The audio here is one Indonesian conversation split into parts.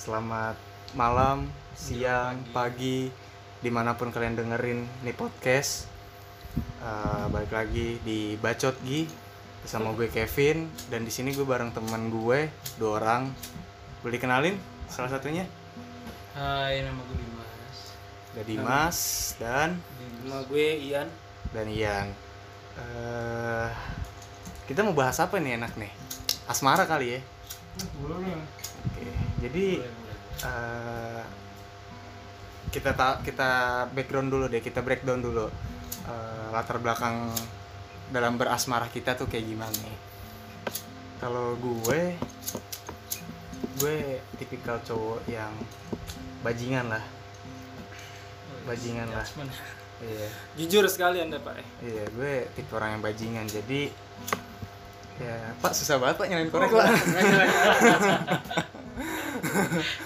selamat malam, siang, pagi, di mana pun kalian dengerin nih podcast. Eh, balik lagi di Bacot Gi bersama gue Kevin dan di sini gue bareng teman gue dua orang. Boleh dikenalin salah satunya? Hai, nama gue Dimas. Ada Dimas dan Nama gue Ian. dan Ian. Eh, kita mau bahas apa nih enak nih? Asmara kali ya. Oke, jadi eh, kita ta kita background dulu deh, kita breakdown dulu Eh, latar belakang dalam berasmara kita tuh kayak gimana nih. Kalau gue, gue tipikal cowok yang bajingan lah, bajingan lah. Iya, Jujur sekali Anda, Pak. iya, gue tipe orang yang bajingan. Jadi ya Pak susah banget Pak nyalain korek Pak.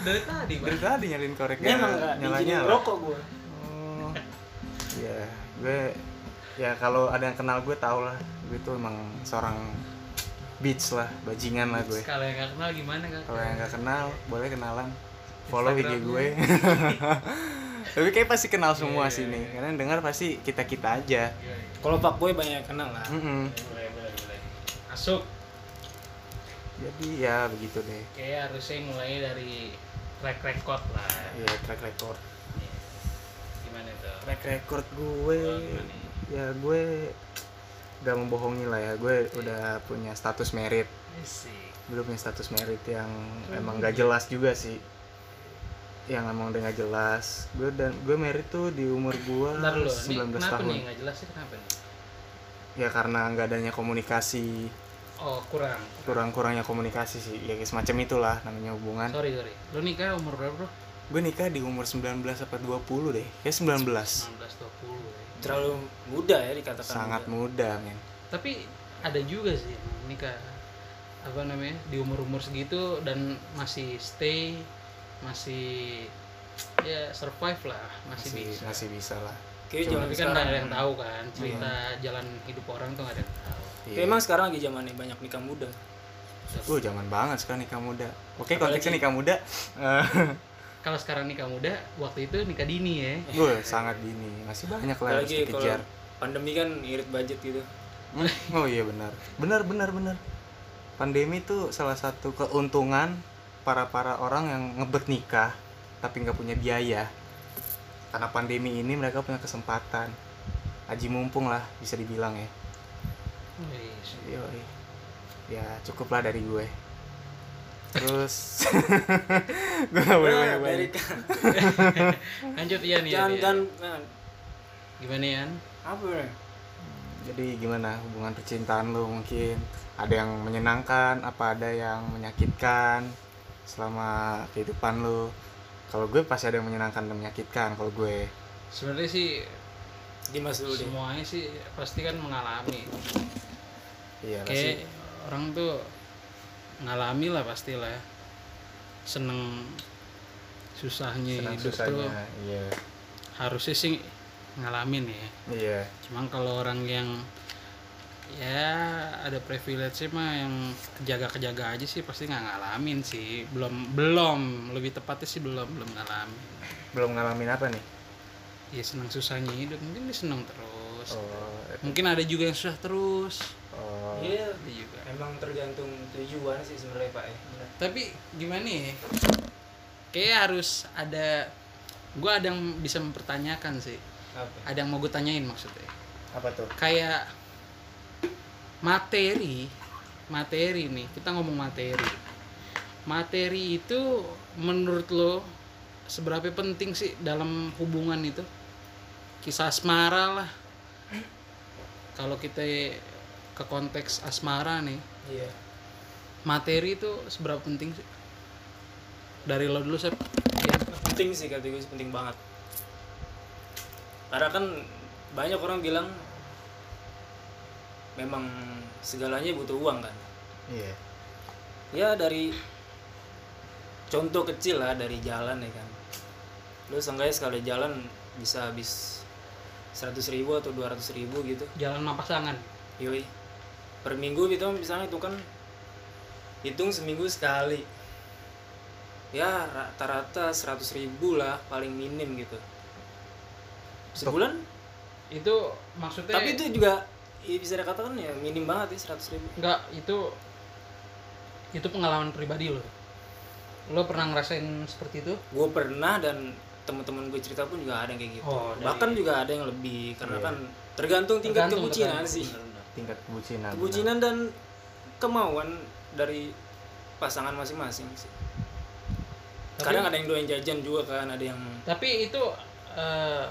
Dari tadi, Dari tadi nyalain korek Ini emang enggak nyala diizinin nyala. rokok gue. Oh, ya gue ya kalau ada yang kenal gue tau lah gue tuh emang seorang beach lah bajingan lah gue Kalau yang gak kenal gimana, Kak? kalau yang nggak kenal boleh kenalan follow IG Instagramnya. gue tapi kayak pasti kenal semua Iya, sih nih iya. karena yang dengar pasti kita kita aja Kalau Pak Boy banyak yang kenal lah. Mm-mm. Boleh, boleh, boleh. Masuk. Jadi ya begitu deh. Kayak harusnya mulai dari track record lah. ya track record. Gimana tuh? track record gue Oh, ya gue gak membohongi lah ya. Gue udah punya status merit. Belum punya status merit yang emang gak jelas juga sih. Yang emang udah gak jelas. Gue dan gue merit tuh di umur gue Bentar ini 19 kenapa tahun. Nih nggak jelas sih kenapa nih? ya karena nggak adanya komunikasi Oh, kurang. kurang kurangnya komunikasi sih ya kayak semacam itulah namanya hubungan Sorry, sorry. Lu nikah umur berapa, Bro? gue nikah di umur 19 apa 20 deh kayak 19 19 20 ya. Terlalu muda ya dikatakan. sangat muda. muda men Tapi ada juga sih nikah apa namanya di umur-umur segitu dan masih stay masih ya survive lah masih, masih bisa masih bisa lah Kayak Cuma zaman tapi kan nggak ada yang tahu kan cerita jalan hidup orang tuh nggak ada yang tahu Iya. Kayak emang sekarang lagi zamannya banyak nikah muda. Gue zaman banget sekarang nikah muda. Oke, konteksnya nikah muda. eh, kalau sekarang nikah muda waktu itu nikah dini ya gue sangat dini. Masih banyak lah harus kalau dikejar. pandemi kan irit budget gitu. Hmm, Oh iya benar. Benar benar benar. Pandemi itu salah satu keuntungan para para orang yang ngebet nikah tapi nggak punya biaya. Karena pandemi ini mereka punya kesempatan. Aji mumpung lah bisa dibilang ya. Wis. Yoi. Ya cukup lah dari gue. Terus gue gak boleh Nah, banyak dari banyak. lanjut iya nih jangan jangan gimana Yan apa ya? Jadi gimana hubungan percintaan lu mungkin ada yang menyenangkan, apa ada yang menyakitkan selama kehidupan lu? Kalau gue pasti ada yang menyenangkan dan menyakitkan kalau gue. sebenarnya sih Dimas dulu deh. semuanya sih pasti kan mengalami Iya kayak sih. orang tuh ngalami lah pastilah seneng susahnya Senang hidup tuh susahnya. Iya. harusnya sih ngalamin ya Iya. cuman kalau orang yang ya ada privilege sih mah yang kejaga-kejaga aja sih pasti nggak ngalamin sih belum belum lebih tepatnya sih belum belum ngalamin Belum ngalamin apa nih? ya senang susahnya hidup mungkin dia senang terus Oh, mungkin ada juga yang susah terus oh. Iya. juga Emang tergantung tujuan sih sebenarnya Pak ya. Tapi gimana ya kayak harus ada gue ada yang bisa mempertanyakan sih Apa? ada yang mau gue tanyain maksudnya Apa tuh? kayak materi materi nih kita ngomong materi materi itu menurut lo seberapa penting sih dalam hubungan itu kisah asmara lah kalau kita ke konteks asmara nih. Iya. materi itu seberapa penting sih? Dari lo dulu Sep. Ya. penting sih kata gue penting banget. Karena kan banyak orang bilang memang segalanya butuh uang kan? Iya. ya dari contoh kecil lah dari jalan ya kan? Lu seenggaknya sekali jalan bisa habis 100 ribu atau 200 ribu gitu. Jalan sama pasangan yoi per minggu gitu misalnya itu kan hitung seminggu sekali. Ya rata-rata 100 ribu lah paling minim gitu. Sebulan? Itu maksudnya tapi itu juga ya bisa dikatakan ya minim banget ya 100 ribu. Enggak itu itu pengalaman pribadi lo. Lo pernah ngerasain seperti itu? Gue pernah dan teman-teman gue cerita pun juga ada yang kayak gitu. Oh, dari- bahkan juga ada yang lebih karena Iya. kan tergantung tingkat Tergantung, kebucinan sih tingkat kebucinan. Kebucinan dan kemauan dari pasangan masing-masing sih. Tapi- kadang ada yang doain jajan juga kan ada yang tapi itu eh,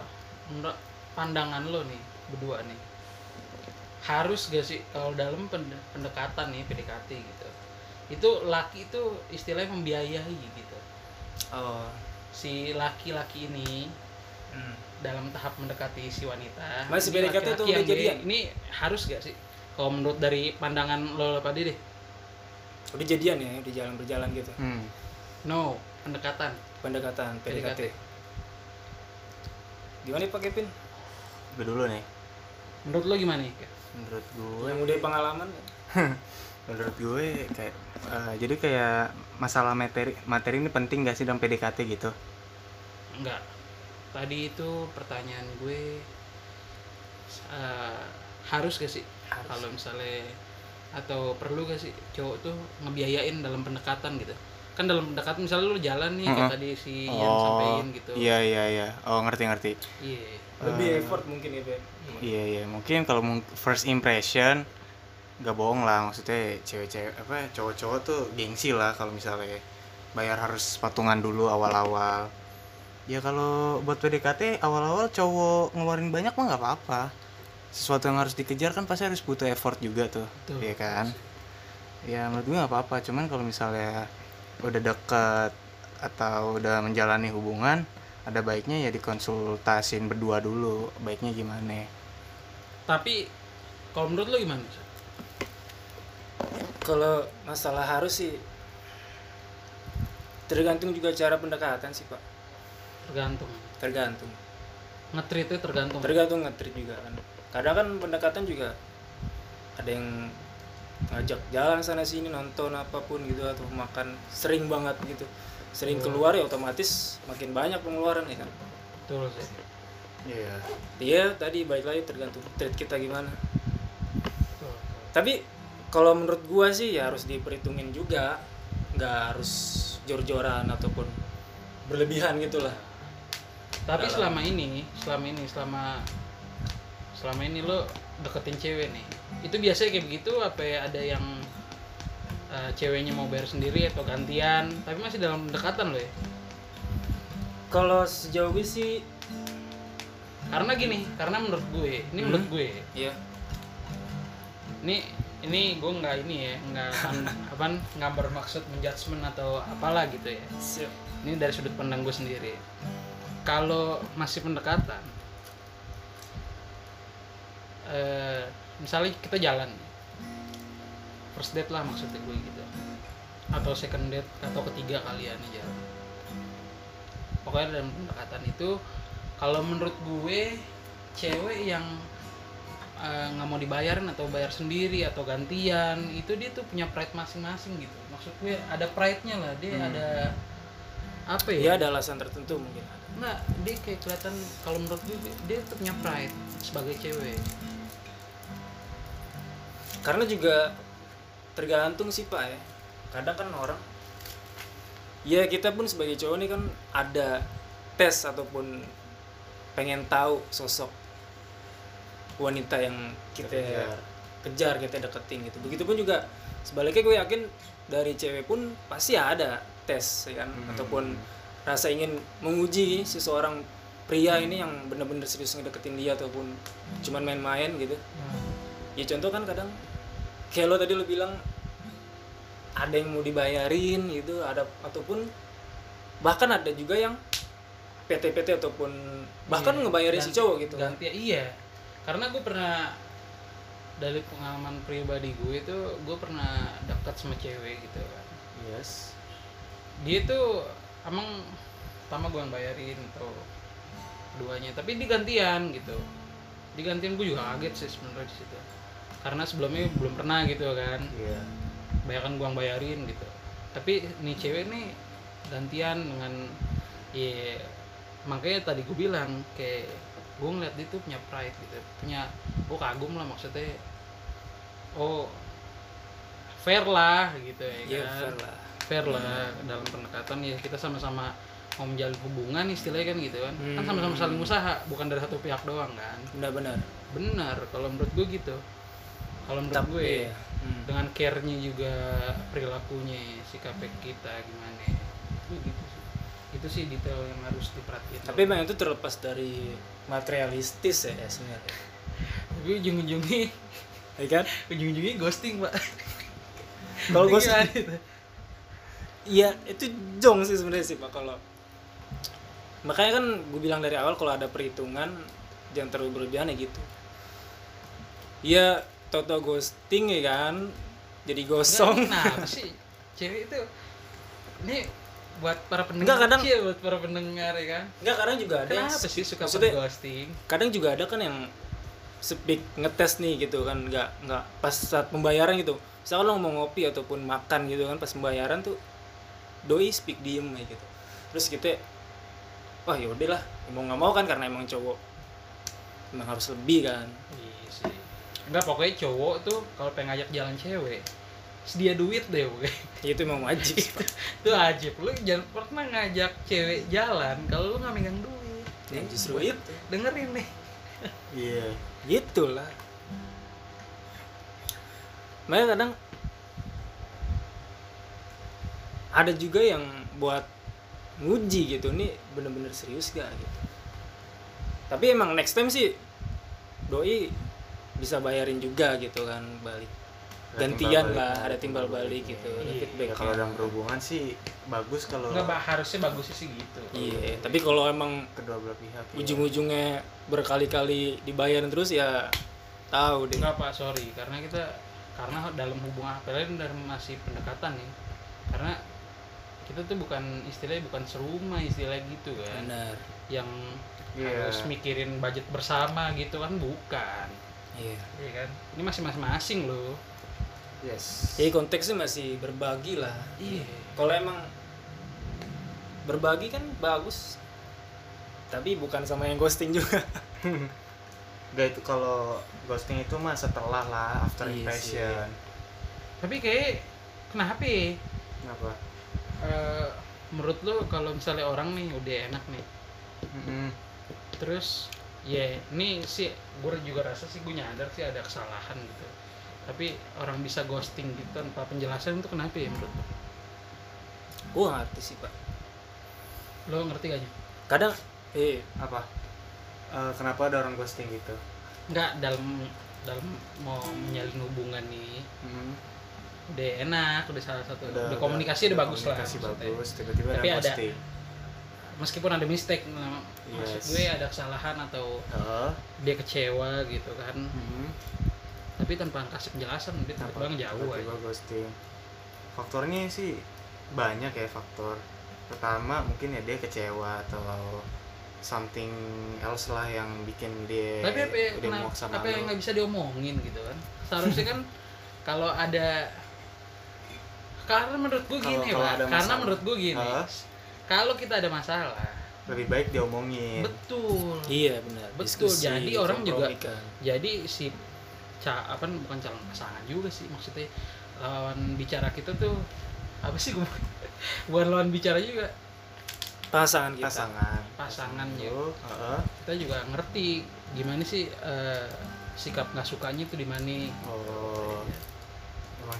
menurut pandangan lo nih berdua nih harus gak sih kalau dalam pende- pendekatan nih PDKT gitu itu laki itu istilahnya membiayai gitu. Oh. Si laki-laki ini hmm. Dalam tahap mendekati si wanita. Masih ini PDKT atau yang udah jadian? dia- ini harus gak sih? Kalau menurut dari pandangan lo pada deh. Udah jadian ya udah jalan berjalan gitu? Hmm. no pendekatan. Pendekatan PDKT, PDKT. gimana Pak Kevin? Gue dulu nih. Menurut lo gimana nih menurut gue yang udah pengalaman? Menurut gue kayak eh, jadi kayak masalah materi materi ini penting gak sih dalam PDKT gitu? Enggak tadi itu pertanyaan gue eh, harus gak sih? Kalau misalnya atau perlu gak sih cowok tuh ngebiayain dalam pendekatan gitu? Kan dalam pendekatan misalnya lu jalan nih kayak Mm-mm. tadi si yang sampein gitu. iya iya iya. Oh ngerti ngerti. Iya. Lebih Eh, effort mungkin ya. Ben iya iya. Mungkin kalau first impression gak bohong lah. Maksudnya cewek-cewek apa cowok-cowok tuh gengsi lah kalau misalnya bayar harus patungan dulu awal-awal ya kalau buat PDKT awal-awal cowok ngeluarin banyak mah nggak apa-apa. Sesuatu yang harus dikejar kan pasti harus butuh effort juga tuh Betul. iya kan? Ya menurut gue nggak apa-apa cuman kalau misalnya udah deket atau udah menjalani hubungan ada baiknya ya dikonsultasin berdua dulu baiknya gimana? Tapi kalau menurut lo gimana kalau masalah harus sih tergantung juga cara pendekatan sih Pak tergantung. Tergantung. Ngetritnya tergantung. Tergantung ngetrit juga kan. Kadang kan pendekatan juga ada yang ngajak jalan sana sini nonton apa pun gitu atau makan sering banget gitu. Sering keluar ya otomatis makin banyak pengeluaran ya kan? Betul sih. Iya. Dia tadi baik lagi tergantung treat kita gimana. Betul, betul. tapi kalau menurut gua sih ya harus diperhitungin juga. Nggak harus jor-joran ataupun berlebihan gitu lah tapi Dalam- selama ini selama ini selama selama ini lo deketin cewek nih. Itu biasanya kayak begitu apa ya ada yang eh, ceweknya mau bayar sendiri atau gantian? Tapi masih dalam pendekatan lo ya? Kalau sejauh gue sih karena gini karena menurut gue ini menurut gue. Ya ini ini gue nggak ini ya nggak apa nggak bermaksud menjudgment atau apalah gitu ya. Siap. Ini dari sudut pandang gue sendiri kalau masih pendekatan eh, misalnya kita jalan. First date lah maksudnya gue gitu. Atau second date atau ketiga kalian nih jalan. Pokoknya dalam pendekatan itu kalau menurut gue cewek yang eh, nggak mau dibayarin atau bayar sendiri atau gantian itu dia tuh punya pride masing-masing gitu. Maksud gue ada pride-nya lah. Dia Hmm. ada apa ya? Ya ada alasan tertentu mungkin nggak dia kayak kelihatan kalau menurut gue dia tuh punya pride sebagai cewek karena juga tergantung sih pak ya kadang kan orang ya kita pun sebagai cowok nih kan ada tes ataupun pengen tahu sosok wanita yang kita Kejar. kejar kita deketin gitu begitupun juga sebaliknya gue yakin dari cewek pun pasti ada tes ya kan Hmm. ataupun rasa ingin menguji seseorang pria ini yang benar-benar serius ngedeketin dia ataupun cuman main-main gitu. Ya contoh kan kadang kayak lo tadi lo bilang ada yang mau dibayarin gitu ada ataupun bahkan ada juga yang PT-PT ataupun bahkan Iya, ngebayarin si ganti- cowok gitu. ganti iya. Karena gue pernah dari pengalaman pribadi gue itu gue pernah dekat sama cewek gitu kan. Yes. Dia tuh emang pertama gue yang bayarin atau keduanya tapi digantian gitu. Digantian gue juga kaget sih sebenarnya di situ. Karena sebelumnya belum pernah gitu kan. Iya. Bayarkan gue yang bayarin gitu. Tapi nih cewek nih gantian dengan ya makanya tadi gue bilang kayak gue ngeliat dia tuh punya pride gitu. Punya gue kagum lah maksudnya. Oh fair lah gitu ya Iya, kan. fair lah. Fair lah dalam pendekatan ya kita sama-sama mau menjalin hubungan istilahnya kan gitu kan kan sama-sama saling usaha bukan dari satu pihak doang kan Benar-benar. benar kalau menurut gue gitu kalau menurut Tapi gue iya. Hmm. dengan care-nya juga perilakunya sikapnya kita gimana itu gitu sih itu sih detail yang harus diperhatiin Tapi emang itu terlepas dari materialistis ya sebenarnya. tapi ujung-ujungnya Ya kan? ujung-ujungnya ghosting pak Kalau itu? Iya, itu jong sih sebenarnya sih Pak kalau makanya kan gue bilang dari awal kalau ada perhitungan jangan terlalu berlebihan ya gitu. Iya, toto ghosting ya kan, jadi gosong. Enggak, kenapa sih cewek itu ini buat para pendengar Enggak, kadang- Iya, buat para pendengar ya kan Enggak, kadang juga ada yang kenapa sih suka maksudnya ghosting kadang juga ada kan yang speak ngetes nih gitu kan nggak nggak pas saat pembayaran gitu misalkan lo mau ngopi ataupun makan gitu kan pas pembayaran tuh doi speak diem kayak gitu terus kita wah yaudah lah mau nggak mau kan karena emang cowok emang harus lebih kan Iya sih. Enggak pokoknya cowok tuh kalau pengen ngajak jalan cewek sedia duit deh ya itu emang wajib itu ajib lu jangan pernah ngajak cewek jalan kalau lu nggak megang duit. ya, justru buat- itu Dengerin nih. Iya. gitulah makanya kadang ada juga yang buat nguji gitu nih bener-bener serius gak gitu tapi emang next time sih doi bisa bayarin juga gitu kan balik Ada gantian lah balik. ada timbal balik gitu ada Iya. feedback Ya, kalau dalam berhubungan sih bagus kalau Enggak bah, harusnya bagusnya sih gitu. iya tapi kalau emang kedua belah pihak. ya. ujung-ujungnya berkali-kali dibayarin terus ya tahu deh Enggak Pak, sorry karena kita karena dalam hubungan apalagi dalam masih pendekatan nih. Karena kita tuh bukan istilahnya bukan serumah istilah gitu kan. benar Yang Iya. harus mikirin budget bersama gitu kan bukan. iya Iya kan? Ini masih masing-masing loh. Yes. Jadi konteksnya masih berbagi lah. Iya. Kalau emang berbagi kan bagus. Tapi bukan sama yang ghosting juga. Gak itu kalau ghosting itu mah setelah lah after Iya impression. Tapi kayak kenapa ya? Kenapa? Eh, menurut lo kalau misalnya orang nih udah enak nih Mm-mm. terus ya ini sih gue juga rasa sih gue nyadar sih ada kesalahan gitu tapi orang bisa ghosting gitu tanpa penjelasan itu kenapa ya menurut lo? Nggak ngerti sih, Pak. lo ngerti gak sih? Kadang eh Apa? Eh, kenapa ada orang ghosting gitu? nggak dalam dalam mau menjalin hubungan nih Mm. Udah enak udah salah satu udah, komunikasi udah, bagus lah komunikasi maksudnya. bagus tiba-tiba Tapi ada ada- ghosting meskipun ada mistake nah, maksud Yes. gue ada kesalahan atau oh. dia kecewa gitu kan Mhm. tapi tanpa kasih penjelasan dia Kenapa? terbang jauh tiba-tiba ghosting faktornya sih banyak ya faktor pertama mungkin ya dia kecewa atau something else lah yang bikin dia tapi apa ya, udah kenapa- sama apa yang nggak bisa diomongin gitu kan seharusnya kan kalau ada karena menurut gue gini Pak. ada karena masalah. menurut gue gini kalau kita ada masalah lebih baik diomongin. betul. Iya benar. Betul, Diskusi, jadi orang juga- jadi si ca apa bukan calon pasangan juga sih maksudnya lawan bicara kita tuh apa sih gue bukan lawan bicara juga. Pasangan kita. pasangan. Pasangan ya Lo, heeh. kita juga ngerti gimana sih eh, sikap nggak sukanya itu di mana. Oh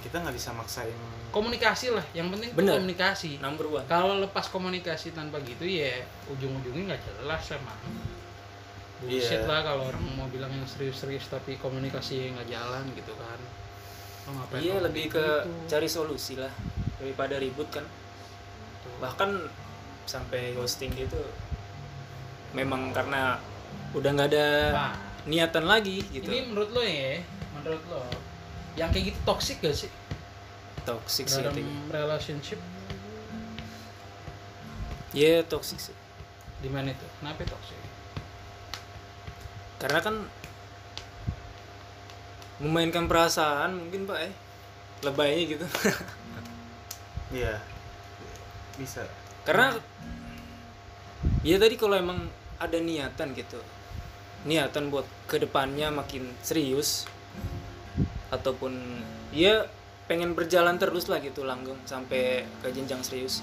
kita nggak bisa maksain komunikasi lah yang penting Bener. komunikasi Number one. kalau lepas komunikasi tanpa gitu ya ujung-ujungnya nggak jelas emang bullshit Iya. lah kalau orang mau bilang yang serius-serius tapi komunikasi nggak jalan gitu kan ngapain Iya lebih ke gitu? cari solusi lah daripada ribut kan. Tuh. Bahkan sampai ghosting gitu memang karena udah nggak ada Nah, niatan lagi gitu. ini menurut lo ya menurut lo yang kayak gitu toxic gak sih? Toxic sih dalam relationship? Iya toxic sih. di mana itu? Kenapa toxic? Karena kan memainkan perasaan mungkin pak eh. Lebaynya gitu. iya. Bisa. Karena ya tadi kalau emang ada niatan gitu niatan buat ke depannya makin serius ataupun ya pengen berjalan terus lah gitu langgeng sampai ke jenjang serius.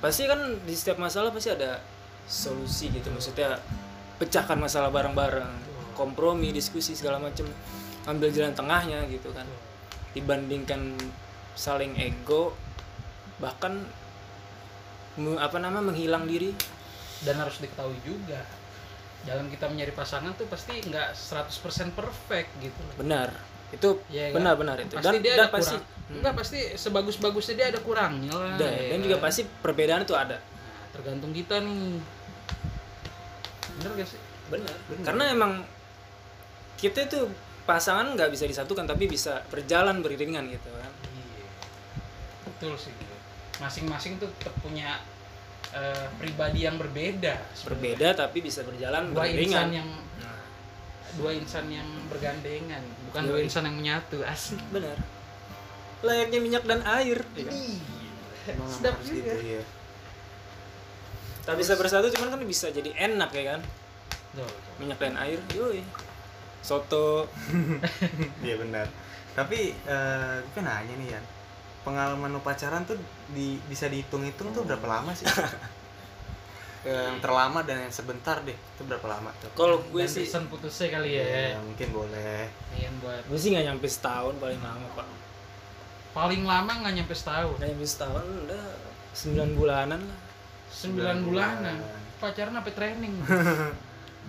Pasti kan di setiap masalah pasti ada solusi gitu maksudnya pecahkan masalah bareng-bareng kompromi diskusi segala macem ambil jalan tengahnya gitu kan. Dibandingkan saling ego bahkan apa nama menghilang diri. Dan harus diketahui juga dalam kita mencari pasangan tuh pasti nggak 100% perfect gitu benar itu Iya kan? benar-benar itu. Pasti dan, dia dan ada pasti kurang. enggak pasti sebagus-bagusnya dia ada kurangnya lah. Dan, ya dan juga kan? pasti perbedaan itu ada. Nah, tergantung kita nih. Bener gak sih? Benar karena emang kita itu pasangan nggak bisa disatukan tapi bisa berjalan beriringan gitu kan. Iya. Betul sih. Masing-masing tuh punya eh, pribadi yang berbeda sebenarnya. berbeda tapi bisa berjalan dua beriringan. insan yang Nah, dua insan yang bergandengan bukan dua insan yang menyatu asik. Benar. Layaknya minyak dan air. Ya? Emang sedap juga. gitu, iya. tak bisa bersatu cuman kan bisa jadi enak ya kan? Minyak dan air yoi. Soto. Iya benar. Tapi eh gue kan nanya nih ya, pengalaman lu pacaran tuh di, bisa dihitung-hitung tuh berapa lama sih? yang terlama dan yang sebentar deh, itu berapa lama tuh? kalau gue Dan sih pesan putusnya kali ya? Ya, mungkin boleh. Kalian buat gue sih nggak nyampe setahun paling lama pak. Paling lama nggak nyampe setahun? Nggak nyampe setahun udah sembilan bulanan lah. Sembilan bulanan? bulan. pacaran apa training?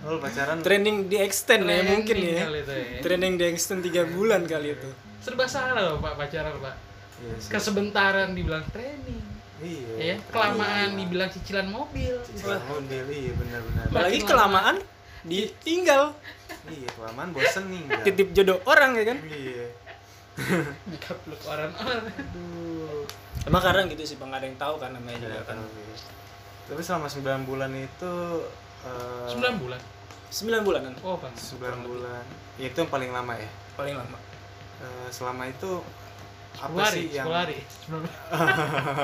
Oh, pacaran. Trending di extend ya mungkin Training ya. kali itu ya. trending di extend tiga bulan kali itu. Serba salah loh pak pacaran pak. Iya sih. kesebentaran dibilang training Iya. ya kelamaan dibilang cicilan mobil Cicilan mobil, iya benar-benar. apalagi Makin kelamaan ditinggal Iya, kelamaan bosen nih. titip jodoh orang ya kan Iya. ngepluk orang-orang emang kadang gitu sih bang nggak ada yang tahu kan namanya juga Iya, kan iya. Tapi selama 9 bulan itu eh, sembilan bulan sembilan bulanan oh bang 9 bulan. Ya, itu yang paling lama ya. paling lama Eh, selama itu apa sepuluh hari sih yang sepuluh hari. Sembilan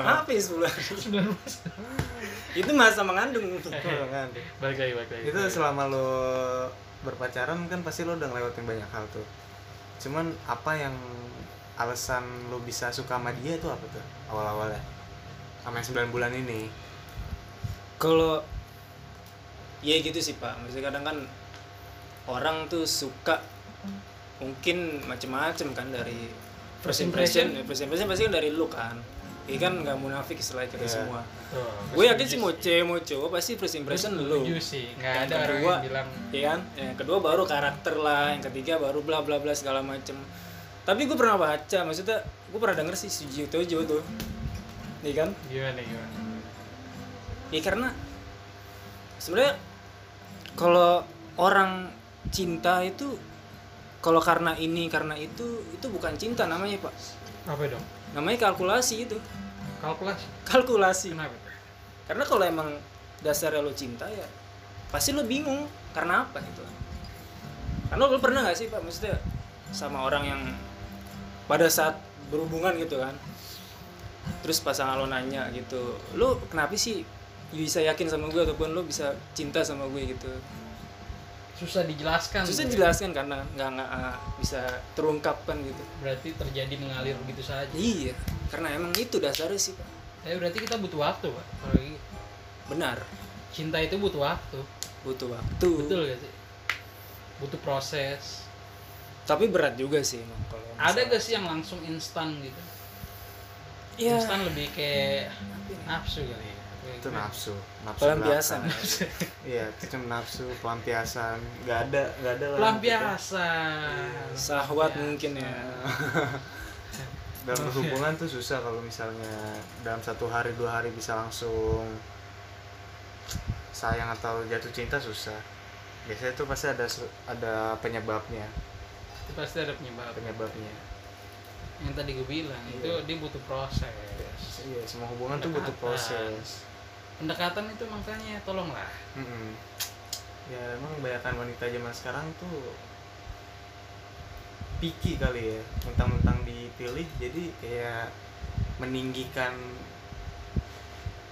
apa ya sembilan bulan itu masa mengandung Itu kan. balik lagi balik lagi. Itu selama lo berpacaran kan pasti lo udah ngelewatin banyak hal tuh. Cuman apa yang alasan lo bisa suka sama dia itu apa tuh awal-awalnya? Sama yang 9 bulan ini. Kalau ya gitu sih pak. Maksudnya kadang kan orang tuh suka mungkin macem-macem kan dari first impression. ya, first impression pasti kan dari lu kan. Ini kan nggak munafik istilahnya kita Iya. semua. Tuh, gue yakin sih mau cewek mau cowok pasti first impression lu. sih. Nggak ada orang kedua, yang bilang ya kan? Yang kedua baru karakter lah yang ketiga baru bla bla bla segala macem. Tapi gue pernah baca maksudnya gue pernah denger sih Sujiyo Tojo tuh iya kan? Gimana gimana? Ya karena sebenarnya kalau orang cinta itu kalau karena ini karena itu itu bukan cinta namanya pak. Apa dong? Namanya kalkulasi itu. Kalkulasi? Kalkulasi. Kenapa karena kalau emang dasarnya lo cinta ya pasti lo bingung karena apa gitu. Karena lo pernah nggak sih pak? Maksudnya sama orang yang pada saat berhubungan gitu kan terus pasangan lo nanya gitu lo kenapa sih bisa yakin sama gue ataupun lo bisa cinta sama gue gitu susah dijelaskan susah tuh. jelaskan karena nggak nggak ah, bisa terungkapkan gitu. Berarti terjadi mengalir begitu saja. Iya karena emang itu dasarnya sih pak. Tapi berarti kita butuh waktu pak kalau gitu. benar. Cinta itu butuh waktu. Butuh waktu. Betul gak sih? Butuh proses. Tapi berat juga sih emang kalau ada gak sih yang langsung instan gitu? Iya. instan lebih kayak nafsu kali ya itu nafsu nafsu Pelampiasan. iya itu cuma nafsu pelampiasan. Nggak ada nggak ada lah. Pelampiasan. Sahwat mungkin ya. Dalam berhubungan tuh susah kalau misalnya dalam satu hari dua hari bisa langsung sayang atau jatuh cinta susah. Biasanya tuh pasti ada ada penyebabnya. Itu pasti ada penyebab penyebabnya. Yang tadi gue bilang Iya. itu dia butuh proses. Iya semua hubungan tuh butuh Pendekatan. proses pendekatan itu makanya tolonglah Mm-mm. ya emang kebanyakan wanita zaman sekarang tuh picky kali ya mentang-mentang dipilih jadi kayak meninggikan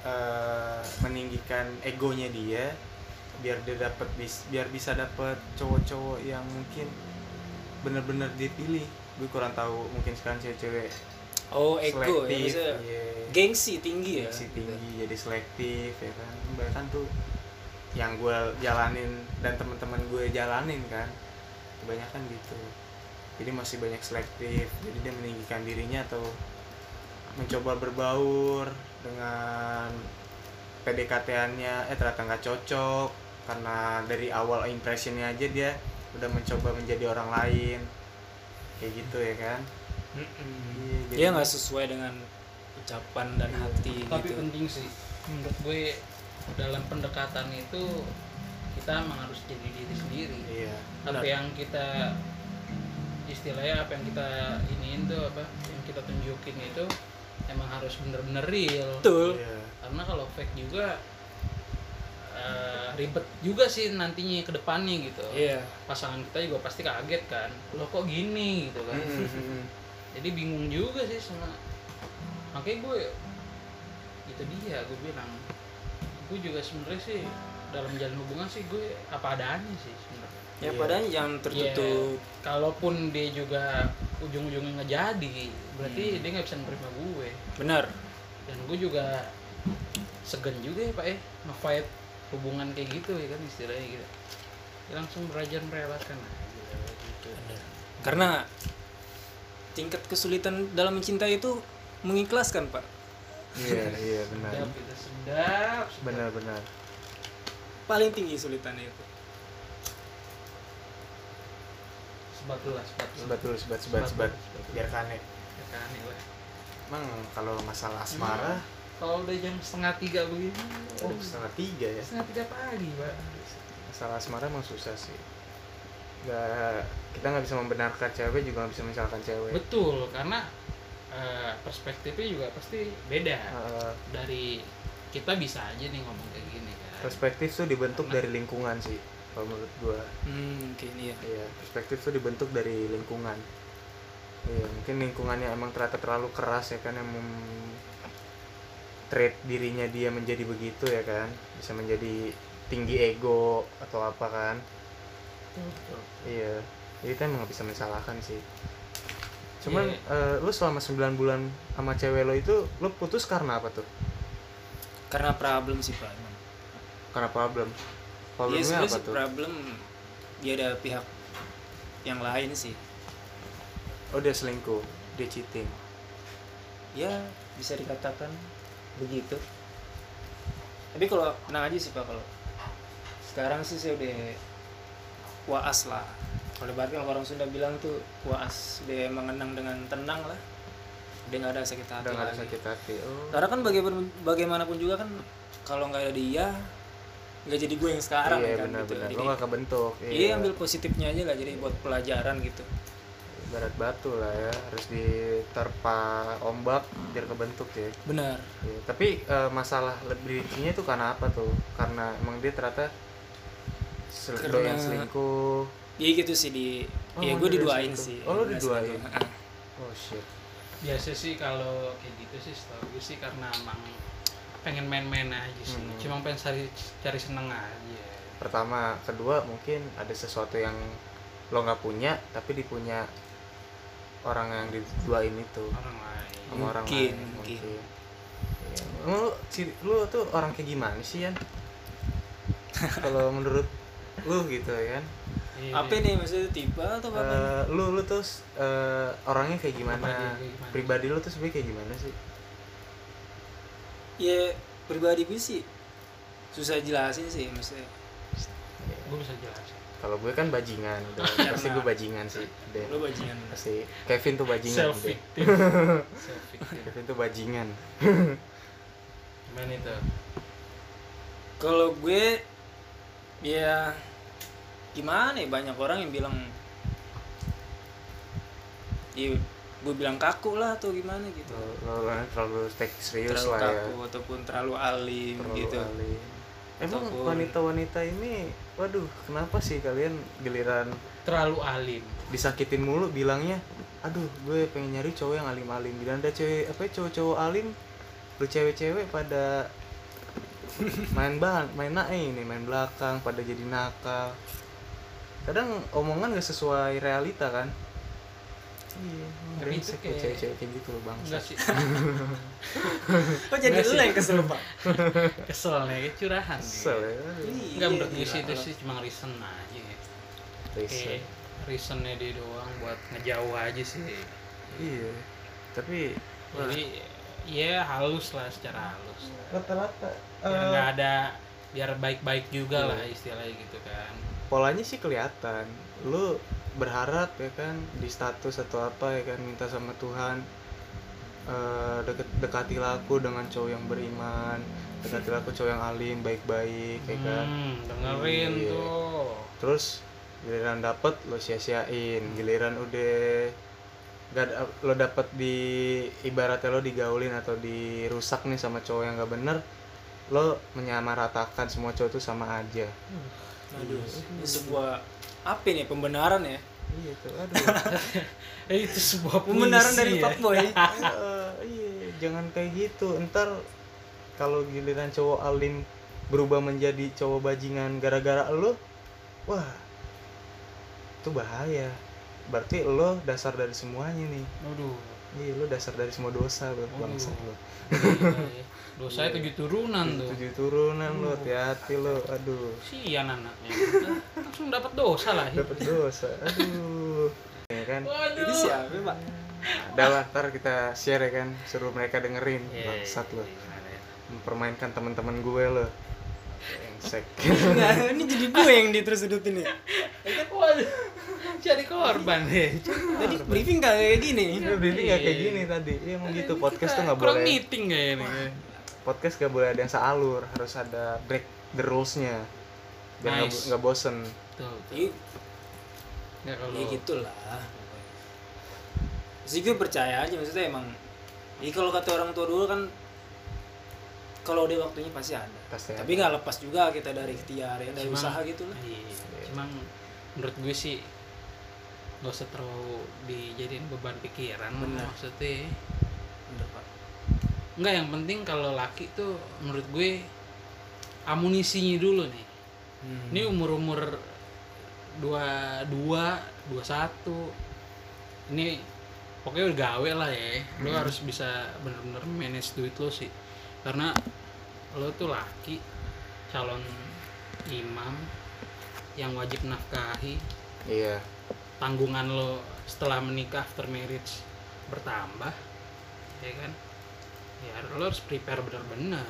eh, meninggikan egonya dia biar dia dapat bis biar bisa dapat cowok-cowok yang mungkin bener-bener dipilih gue kurang tahu mungkin sekarang cewek-cewek oh ego ya selektif, maksudnya iya. gengsi tinggi ya. Gengsi tinggi jadi selektif ya kan. Bahkan tuh yang gue jalanin dan teman-teman gue jalanin kan kebanyakan gitu. Jadi masih banyak selektif jadi dia meninggikan dirinya atau mencoba berbaur dengan PDKT-annya eh ternyata nggak cocok. Karena dari awal impressionnya aja dia udah mencoba menjadi orang lain. Kayak gitu ya kan Iya, dia nggak sesuai dengan ucapan dan hati tapi gitu. penting sih. Menurut gue dalam pendekatan itu kita emang harus jadi diri sendiri. Iya apa Benar. yang kita istilahnya apa yang kita iniin tuh apa yang kita tunjukin itu emang harus bener-bener real. Betul. Iya. Karena kalau fake juga eh, ribet juga sih nantinya ke depannya gitu. Iya. Pasangan kita juga pasti kaget kan. Lo kok gini gitu kan? Mm-mm. Jadi bingung juga sih sama makanya gue itu dia gue bilang. Gue juga sebenarnya sih dalam jalan hubungan sih gue apa adanya sih sebenarnya. Ya Iya. padahal jangan tertutup. Ya, kalaupun dia juga ujung-ujungnya ngejadi berarti Hmm. dia nggak bisa menerima gue benar. Dan gue juga segan juga ya pak eh ngefight hubungan kayak gitu ya kan istilahnya gitu. Ya, langsung belajar merelakan. Aja gitu karena tingkat kesulitan dalam mencintai itu mengikhlaskan pak. Iya iya benar. Sedap sedap, sedap. benar-benar paling tinggi kesulitannya itu? Sebat lu lah sebat sebat dulu sebat sebat sebat biar kane Ya kan, ya lah. emang kalau masalah asmara? Kalau udah jam setengah tiga begini oh, setengah tiga ya? setengah tiga pagi pak. Masalah asmara emang susah sih nggak kita nggak bisa membenarkan cewek juga nggak bisa menyalahkan cewek. Betul karena eh, perspektifnya juga pasti beda. Eh, dari kita bisa aja nih ngomong kayak gini kan. Perspektif tuh dibentuk Karena- dari lingkungan sih kalau menurut gua. Hmm, mungkin iya iya perspektif tuh dibentuk dari lingkungan. Iya mungkin lingkungannya emang ternyata terlalu keras ya kan yang mem treat dirinya dia menjadi begitu ya kan bisa menjadi tinggi ego atau apa kan Betul. iya. Jadi kita emang nggak bisa mensalahkan sih. Cuman Iya. eh, lu selama 9 bulan sama cewek lo itu lu putus karena apa tuh? Karena problem sih pak emang. karena problem. Iya problemnya sebenarnya apa sih tuh? problem dia ada pihak yang lain sih. Oh dia selingkuh dia cheating. Ya bisa dikatakan begitu. Tapi kalau tenang aja sih pak kalau sekarang sih saya udah waas lah. Kalau berarti kalau orang Sunda bilang tuh waas. Dia mengenang dengan tenang lah. Dia nggak ada sakit hati nggak ada sakit hati oh. Karena kan bagaimana bagaimanapun juga kan kalau nggak ada dia nggak jadi gue yang sekarang iya kan benar-benar. Gitu. lo nggak kebentuk iya ambil positifnya aja lah jadi buat pelajaran gitu. Barat batu lah ya harus diterpa ombak biar kebentuk ya. Benar. Iya, tapi eh, masalah lebih rincinya itu karena apa tuh? Karena emang dia ternyata sel- Karena- doyan selingkuh Iya gitu sih di Oh, ya emang gue diduain sih Oh, lu diduain? oh shit biasa sih kalau kayak gitu sih setahu gue sih karena emang pengen main-main aja sih Hmm. cuma pengen cari cari seneng aja pertama kedua mungkin ada sesuatu yang lo nggak punya tapi dipunya orang yang diduain itu orang lain sama orang Mungkin, lain mungkin. Iya. Emang lu, lu tuh orang kayak gimana sih Yan? kalau menurut lu gitu ya kan? Iya, apa nih maksudnya tipe atau apa? Eh, lu lu tuh eh, orangnya kayak gimana? Dia kayak gimana? pribadi lu tuh sebenarnya kayak gimana sih? Ya pribadi gue sih susah jelasin sih maksudnya. Gue bisa jelasin. Kalau gue kan bajingan udah. Pasti gue bajingan sih deh. Lo bajingan. Pasti. Kevin tuh bajingan self deh. Victim self victim Kevin tuh bajingan. Gimana itu? Kalau gue ya gimana ya banyak orang yang bilang ya gue bilang kaku lah atau gimana gitu. Lo, lo orangnya terlalu take serius terlalu lah ya. kaku ataupun terlalu alim terlalu gitu. alim. emang Ataupun- wanita-wanita ini waduh kenapa sih kalian giliran terlalu alim. disakitin mulu bilangnya aduh gue pengen nyari cowok yang alim-alim. Bilang ada cewek apa ya, cowok-cowok alim lu cewek-cewek pada main ban main na ini main belakang pada jadi nakal kadang omongan gak sesuai realita kan iya Tapi itu kayak- cewek-cewek kayak gitu loh bang enggak sih kok jadi lu yang kesel pak kesel nih kayak curahan nih. kesel ya Enggak menurut gue Iya, sih itu sih cuma reason aja ya. Reason. Reasonnya dia doang buat ngejauh aja sih. iya tapi Jadi ya halus lah secara halus. rata-rata Biar eh, nggak ada biar baik-baik juga Iya. lah istilahnya gitu kan. Polanya sih kelihatan lu berharap ya kan di status atau apa ya kan minta sama Tuhan eh deket dekatilah aku dengan cowok yang beriman dekatilah aku cowok yang alim baik-baik ya kan Hmm, dengerin Iya. tuh. terus giliran dapet lo sia-siain giliran udah gak lo dapet di ibaratnya lo digaulin atau dirusak nih sama cowok yang gak bener lo menyamaratakan semua cowok itu sama aja. Aduh ini sebuah apa nih pembenaran ya? Iya tuh aduh. Eh, itu sebuah pembenaran dari ya. fuckboy. Eh, iya jangan kayak gitu. Ntar kalau giliran cowok alim berubah menjadi cowok bajingan gara-gara lo wah itu bahaya. Berarti lo dasar dari semuanya nih. Aduh. iya lo dasar dari semua dosa bangsa lo Ya. Dosanya tujuh turunan tuh. tujuh turunan lo hati-hati lo aduh Sian anaknya. Langsung dapat dosa lah. dapat dosa aduh ya kan Waduh. ini siapa pak udah lah ntar kita share ya kan suruh mereka dengerin Iya, bangsat lo gimana ya. mempermainkan teman-teman gue lo Brengsek. nah ini jadi gue yang diterus-terusin ya Waduh. Jadi korban deh. tadi briefing gak kayak gini Iya, briefing kayak gini tadi. Iya emang gitu podcast tuh nggak Kurang boleh. meeting kayaknya nih. Podcast nggak boleh ada yang sealur, harus ada break the rules-nya. Biar nggak Nice. nggak bosen. Iya, Ya kalau ya gitulah sih gue percaya aja maksudnya emang Iya kalau kata orang tua dulu kan kalau udah waktunya pasti ada. Pasti Tapi nggak lepas juga kita dari ikhtiar ya, dari usaha gitu lah. Iya. Cuman menurut gue sih gak usah terlalu dijadiin beban pikiran Bener. maksudnya. Enggak yang penting kalau laki tuh menurut gue amunisinya dulu nih Hmm. ini umur umur dua dua dua satu ini pokoknya udah gawe lah ya lo Hmm. harus bisa bener-bener manage duit lo sih karena lo tuh laki calon imam yang wajib nafkahi Iya. tanggungan lo setelah menikah after marriage bertambah ya kan ya lo harus prepare bener-bener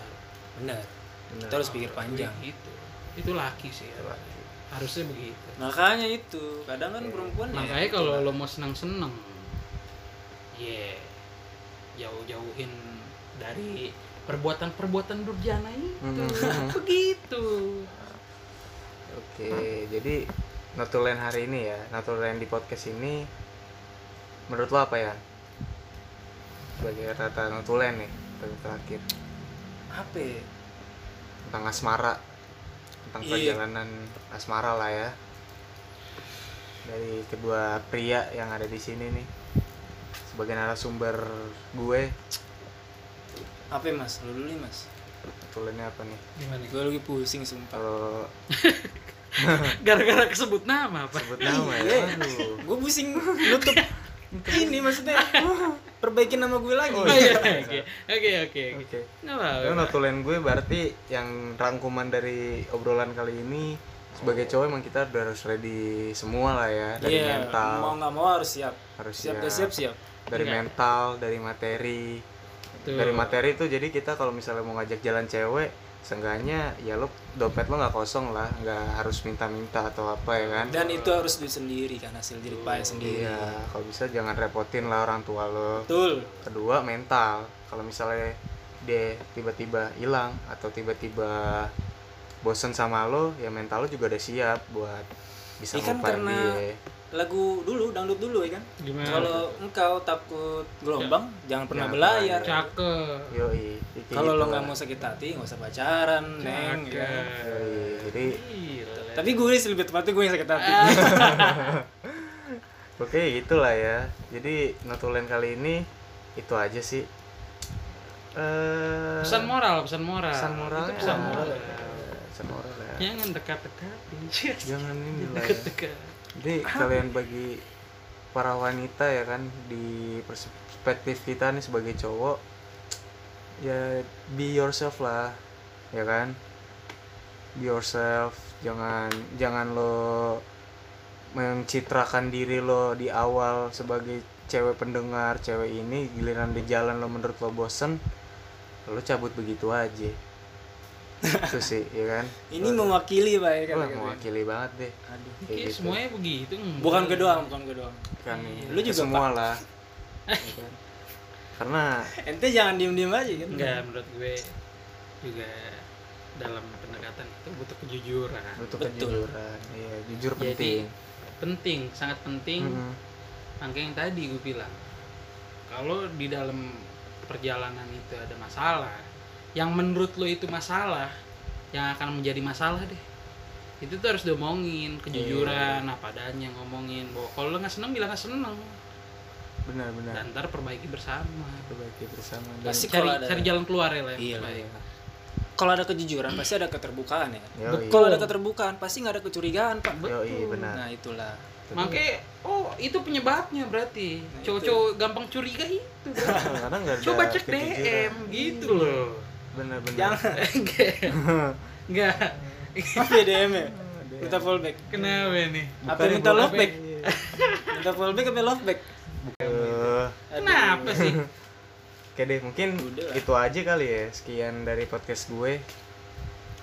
Bener. Bener. Kita harus pikir panjang. itu itu laki sih ya. harusnya begitu Makanya itu, kadang kan perempuan ya makanya gitu kalau lo mau senang senang ya jauh-jauhin dari perbuatan-perbuatan durjana itu Mhm. begitu Oke, jadi notulen hari ini ya, notulen di podcast ini menurut lo apa ya? Sebagai rata notulen nih, yang terakhir apa tentang asmara, tentang Iya. perjalanan asmara lah ya. Dari kedua pria yang ada di sini nih, sebagai narasumber gue, Apa ya, Mas? Lu dulu nih, Mas. notulennya apa nih? gimana Gue lagi pusing sumpah. Kalau gara-gara kesebut nama apa sebut nama ya, Iya. Gue pusing nutup ini maksudnya perbaikin nama gue lagi. oh iya oke oke oke oke Itu notulen gue berarti yang rangkuman dari obrolan kali ini sebagai cowok emang kita udah harus ready semua lah ya dari Iya, mental mau nggak mau harus siap. harus Siap siap, siap siap siap. dari Enggak. mental dari materi Tuh. dari materi itu jadi kita kalau misalnya mau ngajak jalan cewek seenggaknya ya lo dompet lo nggak kosong lah nggak harus minta-minta atau apa ya kan Dan itu harus duit sendiri kan hasil jerih payah sendiri. iya kalau bisa jangan repotin lah orang tua lo Betul. kedua mental kalau misalnya dia tiba-tiba hilang atau tiba-tiba bosen sama lo ya mental lo juga udah siap buat bisa Ini kan karena- dia Lagu dulu, dangdut dulu ya kan. gimana Kalau engkau takut gelombang, jangan pernah Jangan belayar. cakep. Yoi Kalau lo nggak mau sakit hati, nggak usah pacaran, neng. cakep ya. Yoi, jadi Gila. Tapi gue sih lebih tepatnya gue yang sakit hati. oke gitulah ya. Jadi notulen kali ini itu aja sih. Eh pesan moral pesan moral. pesan moral itu pesan moral. Pesan moral ya. Jangan dekat-dekat jangan ini lah ya. dekat-dekat jadi kalian bagi para wanita ya kan di perspektif kita nih sebagai cowok ya be yourself lah ya kan? Be yourself jangan jangan lo mencitrakan diri lo di awal sebagai cewek pendengar cewek ini giliran di jalan lo menurut lo bosen lo cabut begitu aja itu sih ya kan? Ini mewakili pak ya kata-kata. mewakili banget deh. Aduh. kayak gitu. semuanya begitu. Bukan gue doang bukan gue doang. Kan Lu juga, semua lah. Ya kan? karena ente jangan diem diem aja kan enggak menurut gue juga dalam pendekatan itu butuh kejujuran. Butuh Betul. kejujuran. Iya jujur Jadi, penting. penting sangat penting. Mhm. makanya yang tadi gue bilang kalau di dalam perjalanan itu ada masalah yang menurut lo itu masalah yang akan menjadi masalah deh. Itu tuh harus diomongin kejujuran apa adanya ngomongin. Bahwa kalau lo nggak seneng bilang nggak seneng. Benar benar. Dan ntar perbaiki bersama. Perbaiki bersama dan Pasti cari ada- cari jalan keluar ya lah Iya, terbaik. kalau ada kejujuran pasti ada keterbukaan ya. Yoi. kalau ada keterbukaan pasti nggak ada kecurigaan pak. Yoi, benar. Nah itulah. Makanya oh itu penyebabnya berarti. Nah, cowok-cowok gampang curiga itu. Karena nggak ada coba cek kejujuran. DM gitu loh benar benar jangan. Enggak. Enggak. Apa ya DM ya? Minta fallback. Kenapa nih apa minta love back minta fallback apa love back Eh, kenapa sih? Oke deh mungkin Udah lah. itu aja kali ya sekian dari podcast gue.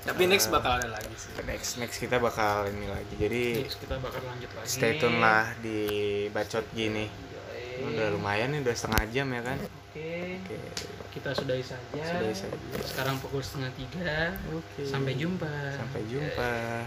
Tapi next bakal ada lagi sih. next next kita bakal ini lagi. Jadi Next kita bakal lanjut lagi. stay tune lah di bacot gini. Udah lumayan nih udah setengah jam ya kan? Oke. Oke kita sudahi saja. Sudahi saja. sekarang pukul setengah tiga. Oke. Sampai jumpa. Sampai jumpa